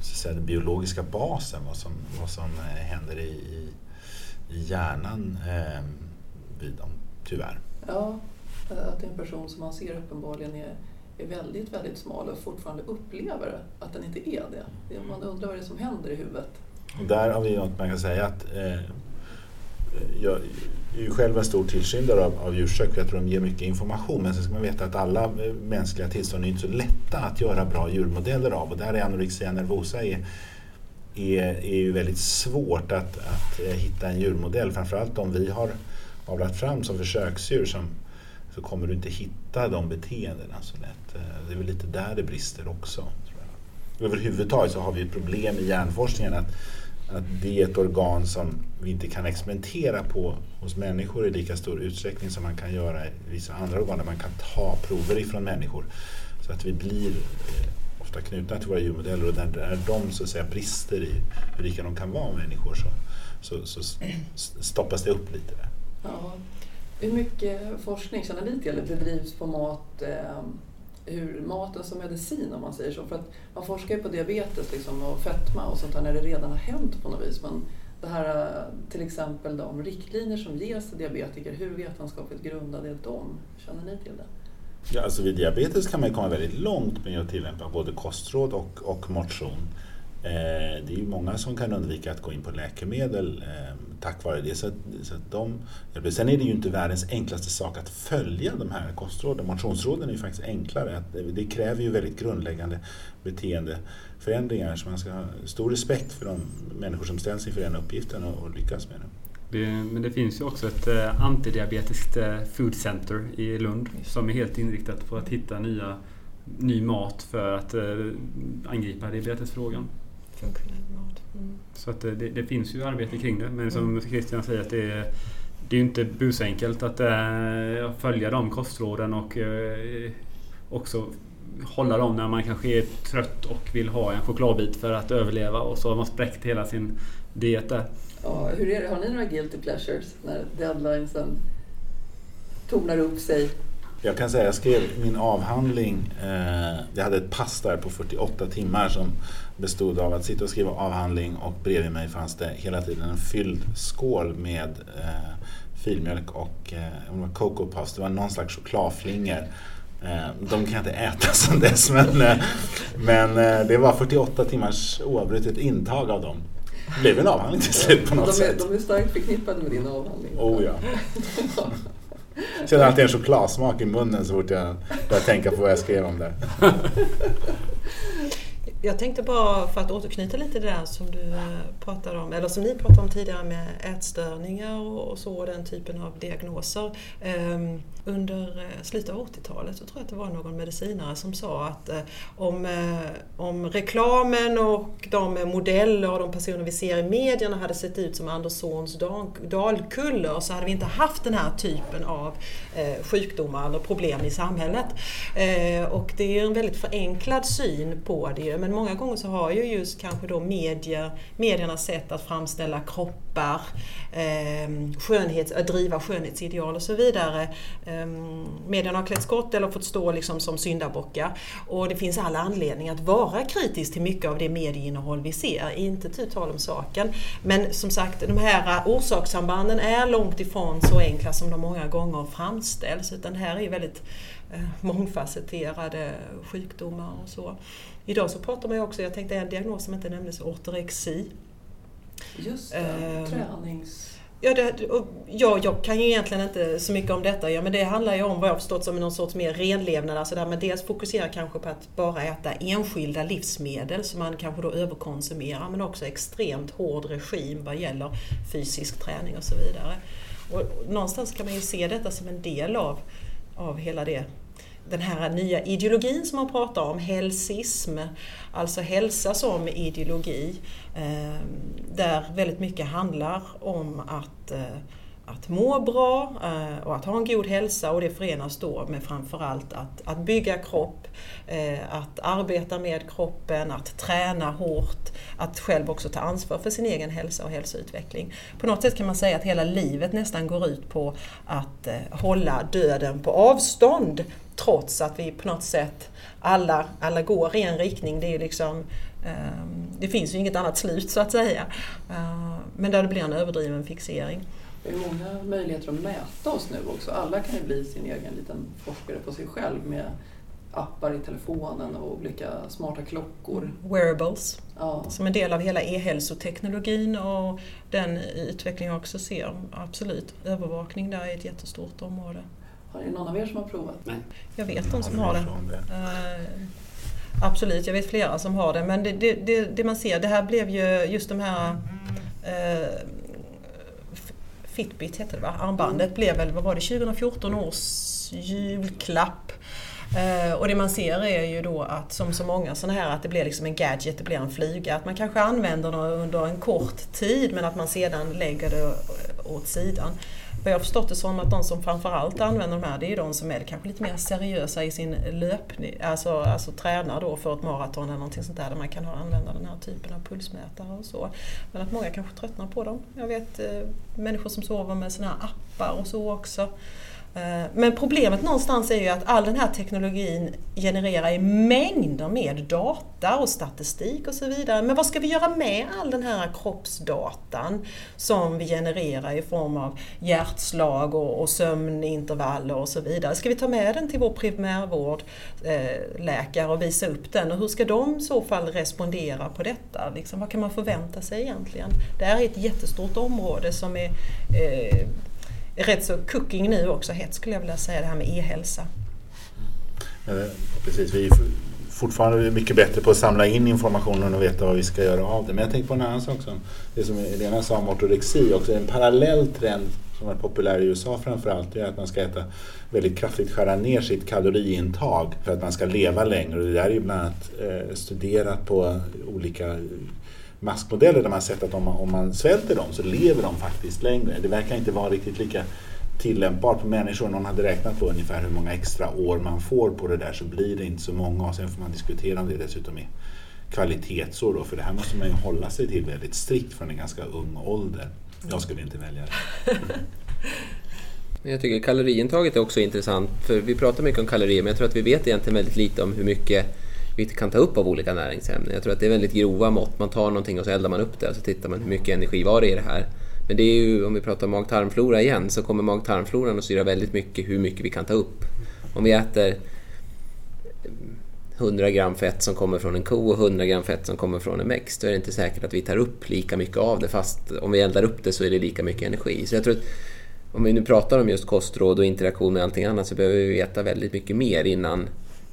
Speaker 2: så att säga, den biologiska basen, vad som, vad som eh, händer i, i, i hjärnan eh, vid dem, tyvärr.
Speaker 1: Ja, att det är en person som man ser uppenbarligen är, är väldigt, väldigt smal och fortfarande upplever att den inte är det. Man undrar vad det är som händer i huvudet.
Speaker 2: Och där har vi något man kan säga att eh, jag är ju själv en stor tillskyndare av, av djurförsök för jag tror de ger mycket information. Men sen ska man veta att alla eh, mänskliga tillstånd är inte så lätta att göra bra djurmodeller av. Och där är anorexia nervosa är, är, är ju väldigt svårt att, att eh, hitta en djurmodell. Framförallt om vi har avlat fram som försöksdjur som, så kommer du inte hitta de beteendena så lätt. Eh, det är väl lite där det brister också. Tror jag. Överhuvudtaget så har vi ett problem i hjärnforskningen att, att det är ett organ som vi inte kan experimentera på hos människor i lika stor utsträckning som man kan göra i vissa andra organ där man kan ta prover ifrån människor. Så att vi blir eh, ofta knutna till våra djurmodeller och där, där de så att säga brister i hur lika de kan vara människor så, så, så stoppas det upp lite där.
Speaker 1: Ja. Hur mycket forskning känner ni till bedrivs på mat, eh, hur maten som alltså medicin om man säger så? För att man forskar ju på diabetes liksom, och fetma och sånt där när det redan har hänt på något vis. Men det här eh, till exempel de riktlinjer som ges till diabetiker, hur vetenskapligt grundade är de? Känner ni till det?
Speaker 2: Ja, alltså vid diabetes kan man komma väldigt långt med att tillämpa både kostråd och, och motion. Eh, det är ju många som kan undvika att gå in på läkemedel eh, tack vare det. Så att, så att de, sen är det ju inte världens enklaste sak att följa de här kostråden. Motionsråden är ju faktiskt enklare. Det kräver ju väldigt grundläggande beteendeförändringar. Så man ska ha stor respekt för de människor som ställs inför den uppgiften och, och lyckas med den.
Speaker 3: Det, men det finns ju också ett eh, antidiabetiskt eh, food center i Lund som är helt inriktat på att hitta nya, ny mat för att eh, angripa diabetesfrågan. Mm. Så att det, det, finns ju arbete kring det. Men som mm. Christian säger att det är, det är inte busenkelt att äh, följa de kostråden och äh, också hålla dem när man kanske är trött och vill ha en chokladbit för att överleva och så har man spräckt hela sin diet där.
Speaker 1: Ja, hur är det? Har ni några guilty pleasures när deadlinesen tornar upp sig?
Speaker 2: Jag kan säga, jag skrev min avhandling, eh, jag hade ett pass där på 48 timmar som bestod av att sitta och skriva avhandling och bredvid mig fanns det hela tiden en fylld skål med eh, filmjölk och eh, Cocoa Puffs. Det var någon slags chokladflingor. Eh, de kan jag inte äta sedan dess men, eh, men eh, det var 48 timmars oavbrutet intag av dem. Det blev en avhandling till slut på något
Speaker 1: de är,
Speaker 2: sätt.
Speaker 1: De är starkt förknippade med din avhandling.
Speaker 2: Oh ja. Jag känner alltid en chokladsmak i munnen så fort jag börjar tänka på vad jag skrev om det.
Speaker 5: Jag tänkte bara för att återknyta lite till det där som du eh, pratade om, eller som ni pratade om tidigare med ätstörningar och så, den typen av diagnoser. Ehm, under eh, slutet av 80-talet så tror jag att det var någon medicinare som sa att eh, om, om reklamen och de modeller och de personer vi ser i medierna hade sett ut som Anderssons dalkullor så hade vi inte haft den här typen av sjukdomar eller problem i samhället. Och det är en väldigt förenklad syn på det men många gånger så har ju just kanske då medier, mediernas sätt att framställa kroppar, eh, skönhets, att driva skönhetsideal och så vidare. Eh, medierna har klätt skott eller fått stå liksom som syndabockar. Och det finns alla anledning att vara kritisk till mycket av det medieinnehåll vi ser, inte tu tal om saken. Men som sagt, de här orsakssambanden är långt ifrån så enkla som de många gånger framställs, utan här är väldigt mångfacetterade sjukdomar och så. Idag så pratar man ju också, jag tänkte en diagnos som inte nämndes, ortorexi.
Speaker 1: Just det, eh, tränings...
Speaker 5: Ja, det, ja, jag kan ju egentligen inte så mycket om detta, ja, men det handlar ju om vad jag förstått som någon sorts mer renlevnad, alltså där man dels fokuserar kanske på att bara äta enskilda livsmedel som man kanske då överkonsumerar, men också extremt hård regim vad gäller fysisk träning och så vidare. Och någonstans kan man ju se detta som en del av, av hela det den här nya ideologin som man pratar om, hälsism, alltså hälsa som ideologi, ehm, där väldigt mycket handlar om att eh, att må bra eh, och att ha en god hälsa och det förenas då med framförallt att, att bygga kropp, Eh, att arbeta med kroppen, att träna hårt, att själv också ta ansvar för sin egen hälsa och hälsoutveckling. På något sätt kan man säga att hela livet nästan går ut på att eh, hålla döden på avstånd trots att vi på något sätt alla, alla går i en riktning. Det, är liksom, ehm, det finns ju inget annat slut så att säga. Eh, men där det blir en överdriven fixering.
Speaker 1: Det är många möjligheter att mäta oss nu också. Alla kan ju bli sin egen liten forskare på sig själv med appar i telefonen och olika smarta klockor.
Speaker 5: Wearables, ja. som en del av hela e-hälsoteknologin och den utveckling jag också ser. Absolut, övervakning där är ett jättestort område.
Speaker 1: Har ni någon av er som har provat?
Speaker 3: Nej.
Speaker 5: Jag vet de som har det. Uh, absolut, jag vet flera som har det. Men det, det, det, det, man ser, det här blev ju just de här uh, Fitbit hette det va? Armbandet blev väl, vad var det, 2014 års julklapp. Eh, och det man ser är ju då att som så många sådana här att det blir liksom en gadget, det blir en flyga. Att man kanske använder det under en kort tid men att man sedan lägger det åt sidan. Vad jag har förstått det som att de som framförallt använder de här, det är ju de som är kanske lite mer seriösa i sin löpning, alltså, alltså tränar då för ett maraton eller någonting sånt där, där man kan använda den här typen av pulsmätare och så. Men att många kanske tröttnar på dem. Jag vet eh, människor som sover med sådana här appar och så också. Eh, men problemet någonstans är ju att all den här teknologin genererar mängder med data och statistik och så vidare. Men vad ska vi göra med all den här kroppsdatan som vi genererar i form av hjärtslag och, och sömnintervaller och så vidare? Ska vi ta med den till vår primärvårdläkare eh, och visa upp den? Och hur ska de i så fall respondera på detta? Liksom, vad kan man förvänta sig egentligen? Det här är ett jättestort område som är eh, är rätt så cooking nu också, hett skulle jag vilja säga, det här med e-hälsa.
Speaker 2: Eh, precis, vi är fortfarande mycket bättre på att samla in informationen och veta vad vi ska göra av det. Men jag tänker på en annan sak som det som Elena sa om ortorexi också. En parallell trend som är populär i USA framförallt är att man ska äta väldigt kraftigt skära ner sitt kaloriintag för att man ska leva längre. Och det där är ju bland annat eh, studerat på olika maskmodeller där man sett att om man, om man svälter dem så lever de faktiskt längre. Det verkar inte vara riktigt lika tillämpbart på människor. Någon hade räknat på ungefär hur många extra år man får på det där så blir det inte så många och sen får man diskutera om det dessutom är kvalitetsår då, för det här måste man ju hålla sig till väldigt strikt från en ganska ung ålder. Jag skulle inte välja det.
Speaker 4: Jag tycker kaloriintaget är också intressant, för vi pratar mycket om kalorier men jag tror att vi vet egentligen väldigt lite om hur mycket vi kan ta upp av olika näringsämnen. Jag tror att det är väldigt grova mått. Man tar någonting och så eldar man upp det och så tittar man hur mycket energi var det i det här. Men det är ju, om vi pratar mag-tarmflora igen, så kommer mag-tarmfloran att styra väldigt mycket hur mycket vi kan ta upp. Om vi äter 100 gram fett som kommer från en ko och 100 gram fett som kommer från en växt, då är det inte säkert att vi tar upp lika mycket av det, fast om vi eldar upp det så är det lika mycket energi. Så jag tror att om vi nu pratar om just kostråd och interaktion med allting annat så behöver vi veta väldigt mycket mer innan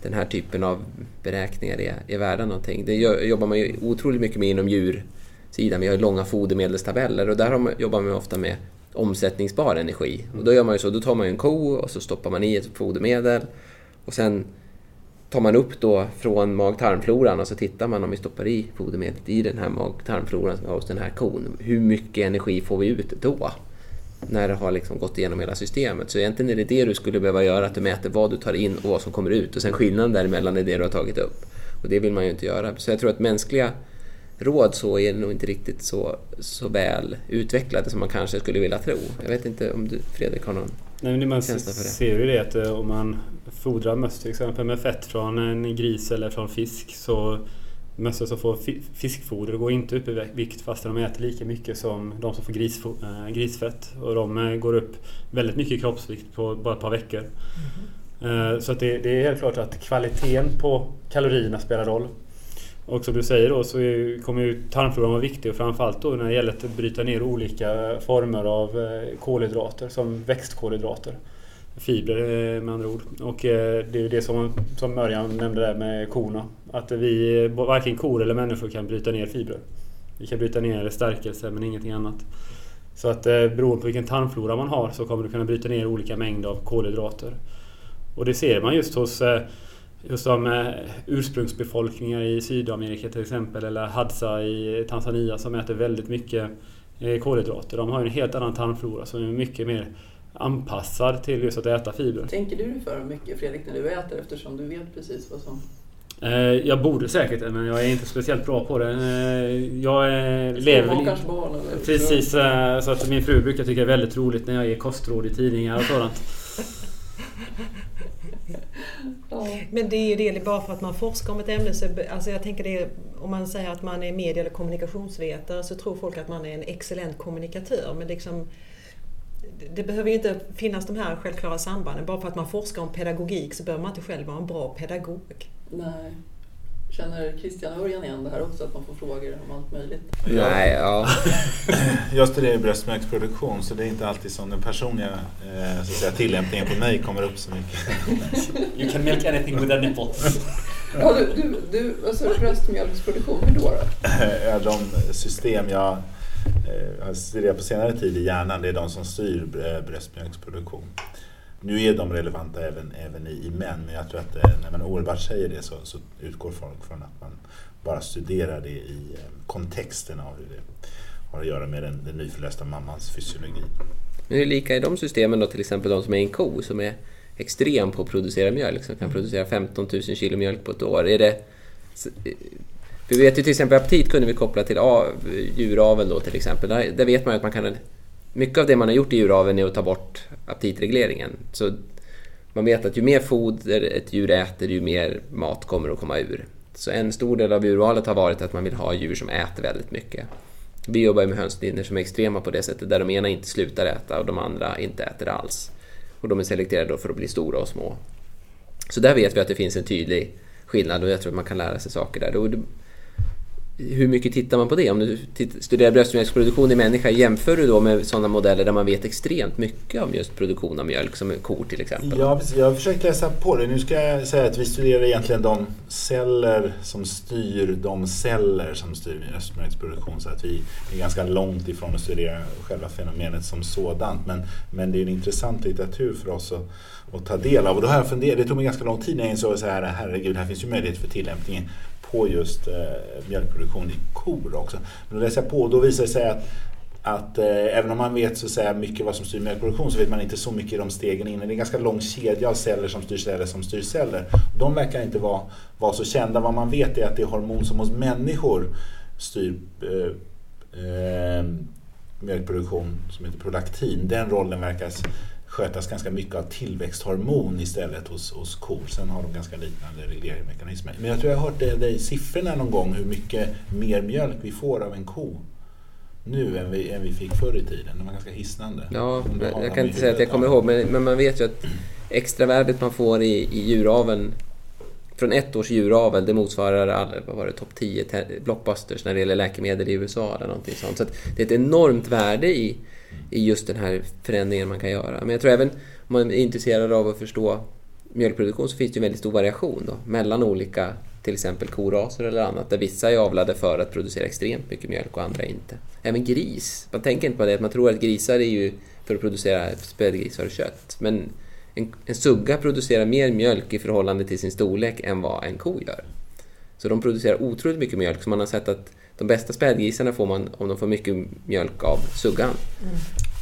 Speaker 4: den här typen av beräkningar är, är värda någonting. Det jobbar man ju otroligt mycket med inom djursidan. Vi har långa fodermedelstabeller och där man, jobbar man ofta med omsättningsbar energi. Och då gör man ju så, då tar man en ko och så stoppar man i ett fodermedel och sen tar man upp då från mag-tarmfloran och så tittar man om vi stoppar i fodermedlet i den här mag-tarmfloran som vi har hos den här kon. Hur mycket energi får vi ut då? När det har liksom gått igenom hela systemet. Så egentligen är det det du skulle behöva göra, att du mäter vad du tar in och vad som kommer ut och sen skillnaden däremellan är det du har tagit upp. Och det vill man ju inte göra. Så jag tror att mänskliga råd så är nog inte riktigt så, så väl utvecklade som man kanske skulle vilja tro. Jag vet inte om du Fredrik har någon
Speaker 3: Nej, men man känsla för det? ser ju det att eh, om man fodrar möss till exempel med fett från en gris eller från fisk så mössor som får fiskfoder går inte upp i vikt fast de äter lika mycket som de som får äh, grisfett. Och de äh, går upp väldigt mycket i kroppsvikt på bara ett par veckor. Mm. Så att det, det, är helt klart att kvaliteten på kalorierna spelar roll. Och som du säger då så kommer ju tarmfloran vara viktig och framförallt då när det gäller att bryta ner olika former av kolhydrater som växtkolhydrater. Fibrer med andra ord. Och det är ju det som, som Mörjan nämnde där med korna. Att vi, varken kor eller människor kan bryta ner fibrer. Vi kan bryta ner stärkelse men ingenting annat. Så att eh, beroende på vilken tarmflora man har så kommer du kunna bryta ner olika mängder av kolhydrater. Och det ser man just hos eh, just de eh, ursprungsbefolkningar i Sydamerika till exempel eller Hadza i Tanzania som äter väldigt mycket eh, kolhydrater. De har en helt annan tarmflora som är mycket mer anpassad till just att äta fibrer.
Speaker 1: Tänker du för mycket Fredrik när du äter eftersom du vet precis vad som
Speaker 3: jag borde säkert men jag är inte speciellt bra på det. Eh, jag lever...
Speaker 1: barn
Speaker 3: eller? Precis, eh, så att min fru brukar tycka det är väldigt roligt när jag ger kostråd i tidningar och sådant.
Speaker 5: Men det är ju det, bara för att man forskar om ett ämne så, alltså jag tänker det, om man säger att man är medie eller kommunikationsvetare så tror folk att man är en excellent kommunikatör. Men liksom, det behöver ju inte finnas de här självklara sambanden. Bara för att man forskar om pedagogik så behöver man inte själv vara en bra pedagog.
Speaker 1: Nej. Känner Christian och Örjan igen det här också, att man får frågor om allt möjligt?
Speaker 4: Nej, ja.
Speaker 2: jag studerar bröstmjölksproduktion så det är inte alltid som den personliga eh, så att säga, tillämpningen på mig kommer upp så mycket.
Speaker 3: you can milk anything with a nipple.
Speaker 1: ja, du, du, du, alltså bröstmjölksproduktion, hur då? då?
Speaker 2: ja, de system jag eh, har studerat på senare tid i hjärnan, det är de som styr bröstmjölksproduktion. Nu är de relevanta även, även i, i män, men jag tror att eh, när man omedelbart säger det så, så, utgår folk från att man bara studerar det i eh, kontexten av hur det har att göra med den, den nyförlösta mammans fysiologi.
Speaker 4: Men hur lika är de systemen då, till exempel de som är en ko som är extrem på att producera mjölk, som kan producera 15 000 kilo mjölk på ett år? Är det, eh, vi vet ju till exempel aptit kunde vi koppla till djuravel då till exempel. Där, där vet man ju att man kan... Mycket av det man har gjort i djuraveln är att ta bort aptitregleringen. Så man vet att ju mer foder ett djur äter, ju mer mat kommer att komma ur. Så en stor del av urvalet har varit att man vill ha djur som äter väldigt mycket. Vi jobbar med hönslinjer som är extrema på det sättet, där de ena inte slutar äta och de andra inte äter alls. Och de är selekterade för att bli stora och små. Så där vet vi att det finns en tydlig skillnad och jag tror att man kan lära sig saker där hur mycket tittar man på det? Om du studerar bröstmjölksproduktion i människa, jämför du då med sådana modeller där man vet extremt mycket om just produktion av mjölk, som kor till exempel?
Speaker 2: Ja, jag har försökt läsa på det. Nu ska jag säga att vi studerar egentligen de celler som styr de celler som styr bröstmjölksproduktion, så att vi är ganska långt ifrån att studera själva fenomenet som sådant. Men, men det är en intressant litteratur för oss att, att ta del av. Och då har jag funderat, det tog mig ganska lång tid när jag insåg att herregud, här finns ju möjlighet för tillämpningen på just eh, mjölkproduktion i kor också. Men då läser jag på och då visar det sig att att eh, även om man vet så att säga, mycket vad som styr mjölkproduktion så vet man inte så mycket i de stegen innan. Det är en ganska lång kedja av celler som styr celler som styr celler. De verkar inte vara, vara så kända. Vad man vet är att det är hormon som hos människor styr eh, eh, mjölkproduktion som heter prolaktin. Den rollen verkar skötas ganska mycket av tillväxthormon istället hos, hos kor. Sen har de ganska liknande regleringsmekanismer. Men jag tror jag har hört dig siffrorna någon gång hur mycket mer mjölk vi får av en ko nu än vi, än vi fick förr i tiden. Det var ganska hisnande.
Speaker 4: Ja, jag kan inte säga att jag kommer ihåg men, men man vet ju att extravärdet man får i, i djuraveln från ett års djuravel, det motsvarar all, vad var det, topp 10 blockbusters när det gäller läkemedel i USA eller någonting sånt. Så det är ett enormt värde i, i just den här förändringen man kan göra. Men jag tror även om man är intresserad av att förstå mjölkproduktion så finns det en väldigt stor variation då, mellan olika till exempel koraser eller annat där vissa är avlade för att producera extremt mycket mjölk och andra inte. Även gris, man tänker inte på det, man tror att grisar är ju för att producera spädgrisar och kött. Men en, en sugga producerar mer mjölk i förhållande till sin storlek än vad en ko gör. Så de producerar otroligt mycket mjölk, så man har sett att de bästa spädgrisarna får man om de får mycket mjölk av suggan. Mm.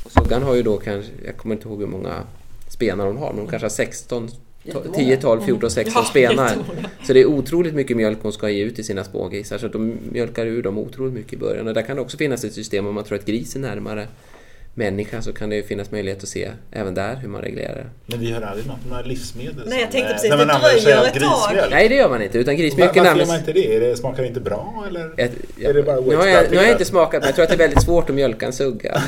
Speaker 4: Suggan har ju då kanske, jag kommer inte ihåg hur många spenar hon har, men hon kanske har 16 10, 12, 14, 16 ja, spenar. Så det är otroligt mycket mjölk hon ska ge ut till sina smågrisar. Så de mjölkar ur dem otroligt mycket i början. Och där kan det också finnas ett system om man tror att gris är närmare människa så kan det ju finnas möjlighet att se även där hur man reglerar det.
Speaker 2: Men vi hör aldrig något några livsmedel
Speaker 5: Nej, jag tänkte precis, det dröjer ett tag.
Speaker 4: Nej, det gör man inte. Utan grismjölken
Speaker 2: Varför gör man inte det? det? Smakar det inte bra eller? Ett,
Speaker 4: ja, är det bara nu, har jag, nu har jag inte smakat, men jag tror att det är väldigt svårt att mjölka en sugga.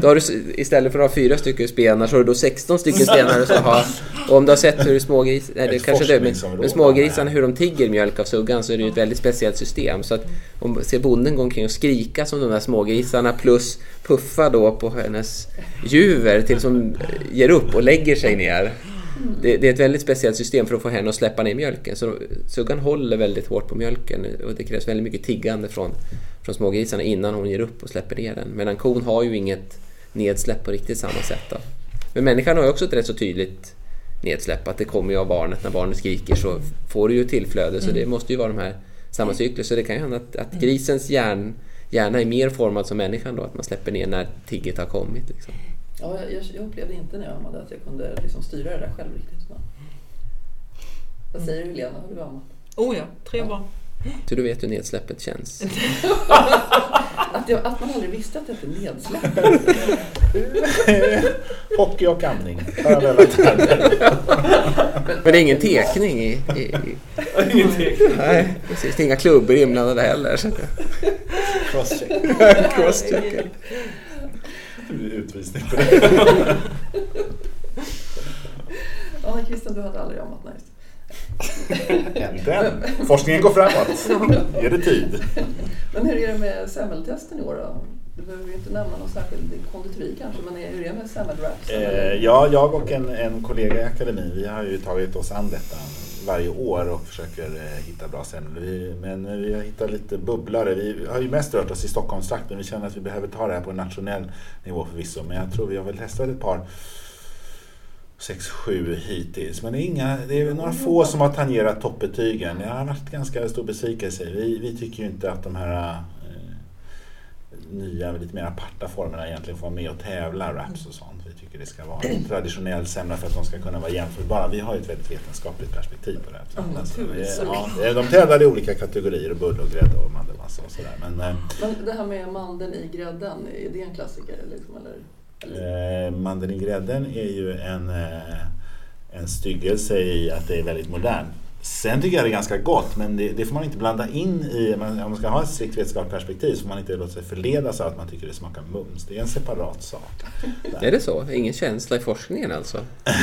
Speaker 4: Då har du, istället för att ha fyra stycken spenar så har du då 16 stycken stenar du ska ha. Och om du har sett hur smågris, nej, det kanske det, men, men smågrisarna hur de tigger mjölk av suggan så är det ju ett väldigt speciellt system. Så att om ser bonden gå omkring och skrika som de där smågrisarna plus puffa då på hennes juver tills hon ger upp och lägger sig ner. Det, det, är ett väldigt speciellt system för att få henne att släppa ner mjölken. Så suggan håller väldigt hårt på mjölken och det krävs väldigt mycket tiggande från, från smågrisarna innan hon ger upp och släpper ner den. Medan kon har ju inget nedsläpp på riktigt samma sätt. Då. Men människan har ju också ett rätt så tydligt nedsläpp. Att det kommer ju av barnet. När barnet skriker så får du ju tillflöde. Så det måste ju vara de här samma cykler. Så det kan ju hända att, att grisens hjärn gärna är mer formad som människan då, att man släpper ner när tigget har kommit. Liksom.
Speaker 1: Ja, jag, jag upplevde inte när jag ammade att jag kunde liksom styra det där själv riktigt. Men... Vad säger du Helena, har du ammat?
Speaker 5: Oh ja, tre barn.
Speaker 4: Så du vet hur nedsläppet känns?
Speaker 1: att, jag, att man aldrig visste att det hette nedsläpp.
Speaker 2: Hockey och amning.
Speaker 4: Men det är ingen tekning i... i, i.
Speaker 3: ingen tekning.
Speaker 4: Nej, precis. Inga klubbor inblandade heller.
Speaker 2: Crosscheck.
Speaker 4: Crosscheck.
Speaker 2: Utvisning på det.
Speaker 1: Ja, Christian, du hade aldrig ammat nice.
Speaker 2: Äntligen! Forskningen går framåt. Ge det tid.
Speaker 1: Men hur är det med semmeltesten i år då? Du behöver ju inte nämna någon särskild konditori kanske, men hur är det med semmelwraps?
Speaker 2: Eh, ja, jag och en, en kollega i akademin, vi har ju tagit oss an detta varje år och försöker eh, hitta bra semlor. Men vi har hittat lite bubblare. Vi har ju mest rört oss i Stockholmstrakten. Vi känner att vi behöver ta det här på en nationell nivå förvisso. Men jag tror vi har väl testat ett par sex, sju hittills. Men det är, inga, det är några få som har tangerat toppbetygen. Det har varit ganska stor besvikelse. Vi, vi tycker ju inte att de här eh, nya, lite mer aparta formerna egentligen får vara med och tävla, raps och sånt. Vi tycker det ska vara en traditionell semla för att de ska kunna vara jämförbara. Vi har ju ett väldigt vetenskapligt perspektiv på det.
Speaker 1: Mm, alltså, det,
Speaker 2: ja, de tävlar i olika kategorier, och bulle och grädde och mandelmassa och sådär. Men,
Speaker 1: men det här med mandeln i grädden, är det en klassiker? Liksom, eller?
Speaker 2: Eh, mandeln i grädden är ju en, eh, en styggelse i att det är väldigt modernt. Sen tycker jag det är ganska gott men det, det får man inte blanda in i, om man ska ha ett strikt vetenskapligt perspektiv så får man inte låta sig förledas av att man tycker det smakar mums. Det är en separat sak.
Speaker 4: Är det så? Ingen känsla i forskningen alltså?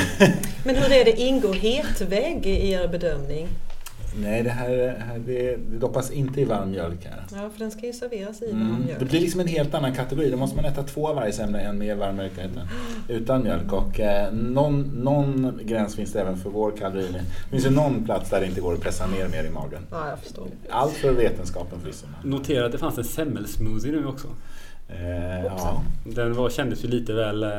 Speaker 5: Men hur är det, ingår hetvägg i er bedömning?
Speaker 2: Nej, det här, här det, det doppas inte i varm mjölk här.
Speaker 5: Ja, för den ska ju serveras i varm
Speaker 2: Mm.
Speaker 5: mjölk.
Speaker 2: Det blir liksom en helt annan kategori. Då måste man äta två av varje semla, en med varm mjölk och utan mjölk. Och eh, någon, någon gräns finns det även för vår kalori. Det finns ju någon plats där det inte går att pressa ner mer i magen.
Speaker 5: Ja, jag förstår.
Speaker 2: Allt för vetenskapen förvisso.
Speaker 3: Notera att det fanns en semmelsmoothie nu också.
Speaker 2: Eh, ja.
Speaker 3: Den var, kändes ju lite väl... Eh,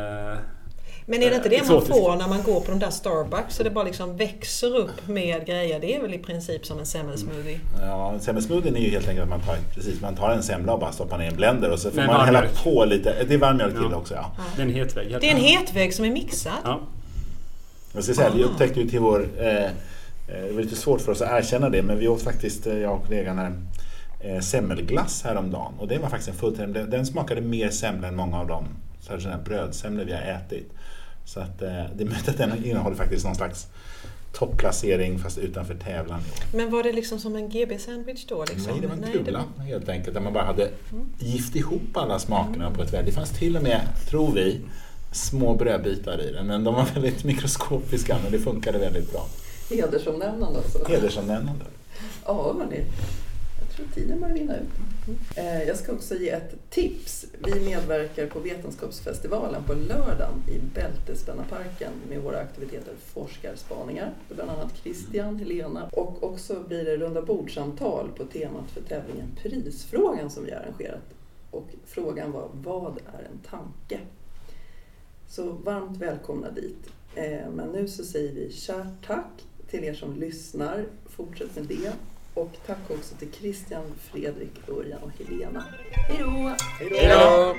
Speaker 5: Men är det inte det man
Speaker 3: Exotisk.
Speaker 5: får när man går på de där Starbucks så det bara liksom växer upp med grejer? Det är väl i princip som en semmelsmoothie?
Speaker 2: Ja, semmelsmoothien är ju helt enkelt att man tar, precis, man tar en semla och bara stoppar ner i en blender och så får
Speaker 3: Med
Speaker 2: man hälla på lite. Det är varm mjölk till
Speaker 3: Ja.
Speaker 2: också ja.
Speaker 3: det är en hetvägg. helt
Speaker 5: Det är en hetvägg som är mixad?
Speaker 3: Ja.
Speaker 2: Jag ska säga, vi
Speaker 5: Ah.
Speaker 2: upptäckte ju till vår... Eh, eh, det var lite svårt för oss att erkänna det, men vi åt faktiskt, eh, jag och kollegan här, eh, semmelglass häromdagen. Och det var faktiskt en fullträff. Den, den smakade mer semla än många av de traditionella brödsemlor vi har ätit. Så att, eh, det är möjligt att den innehåller faktiskt någon slags topplacering fast utanför tävlan.
Speaker 5: Men var det liksom som en GB-sandwich då? Liksom?
Speaker 2: Nej, det var en kula helt enkelt. Där man bara hade gift ihop alla smakerna på ett väldigt... Det fanns till och med, tror vi, små brödbitar i den. Men de var väldigt mikroskopiska men det funkade väldigt bra.
Speaker 1: Hedersomnämnande också.
Speaker 2: Hedersomnämnande.
Speaker 1: Ja, hörni. Jag tror tiden börjar rinna ut. Eh, Jag ska också ge ett tips. Vi medverkar på Vetenskapsfestivalen på lördagen i Bältespännarparken med våra aktiviteter Forskarspaningar. Bland annat Christian, Helena och också blir det runda bordsamtal på temat för tävlingen Prisfrågan som vi arrangerat. Och frågan var Vad är en tanke? Så varmt välkomna dit. Eh, Men nu så säger vi kärt tack till er som lyssnar. Fortsätt med det. Och tack också till Christian, Fredrik, Örjan och Helena. Hej då!
Speaker 4: Hej då!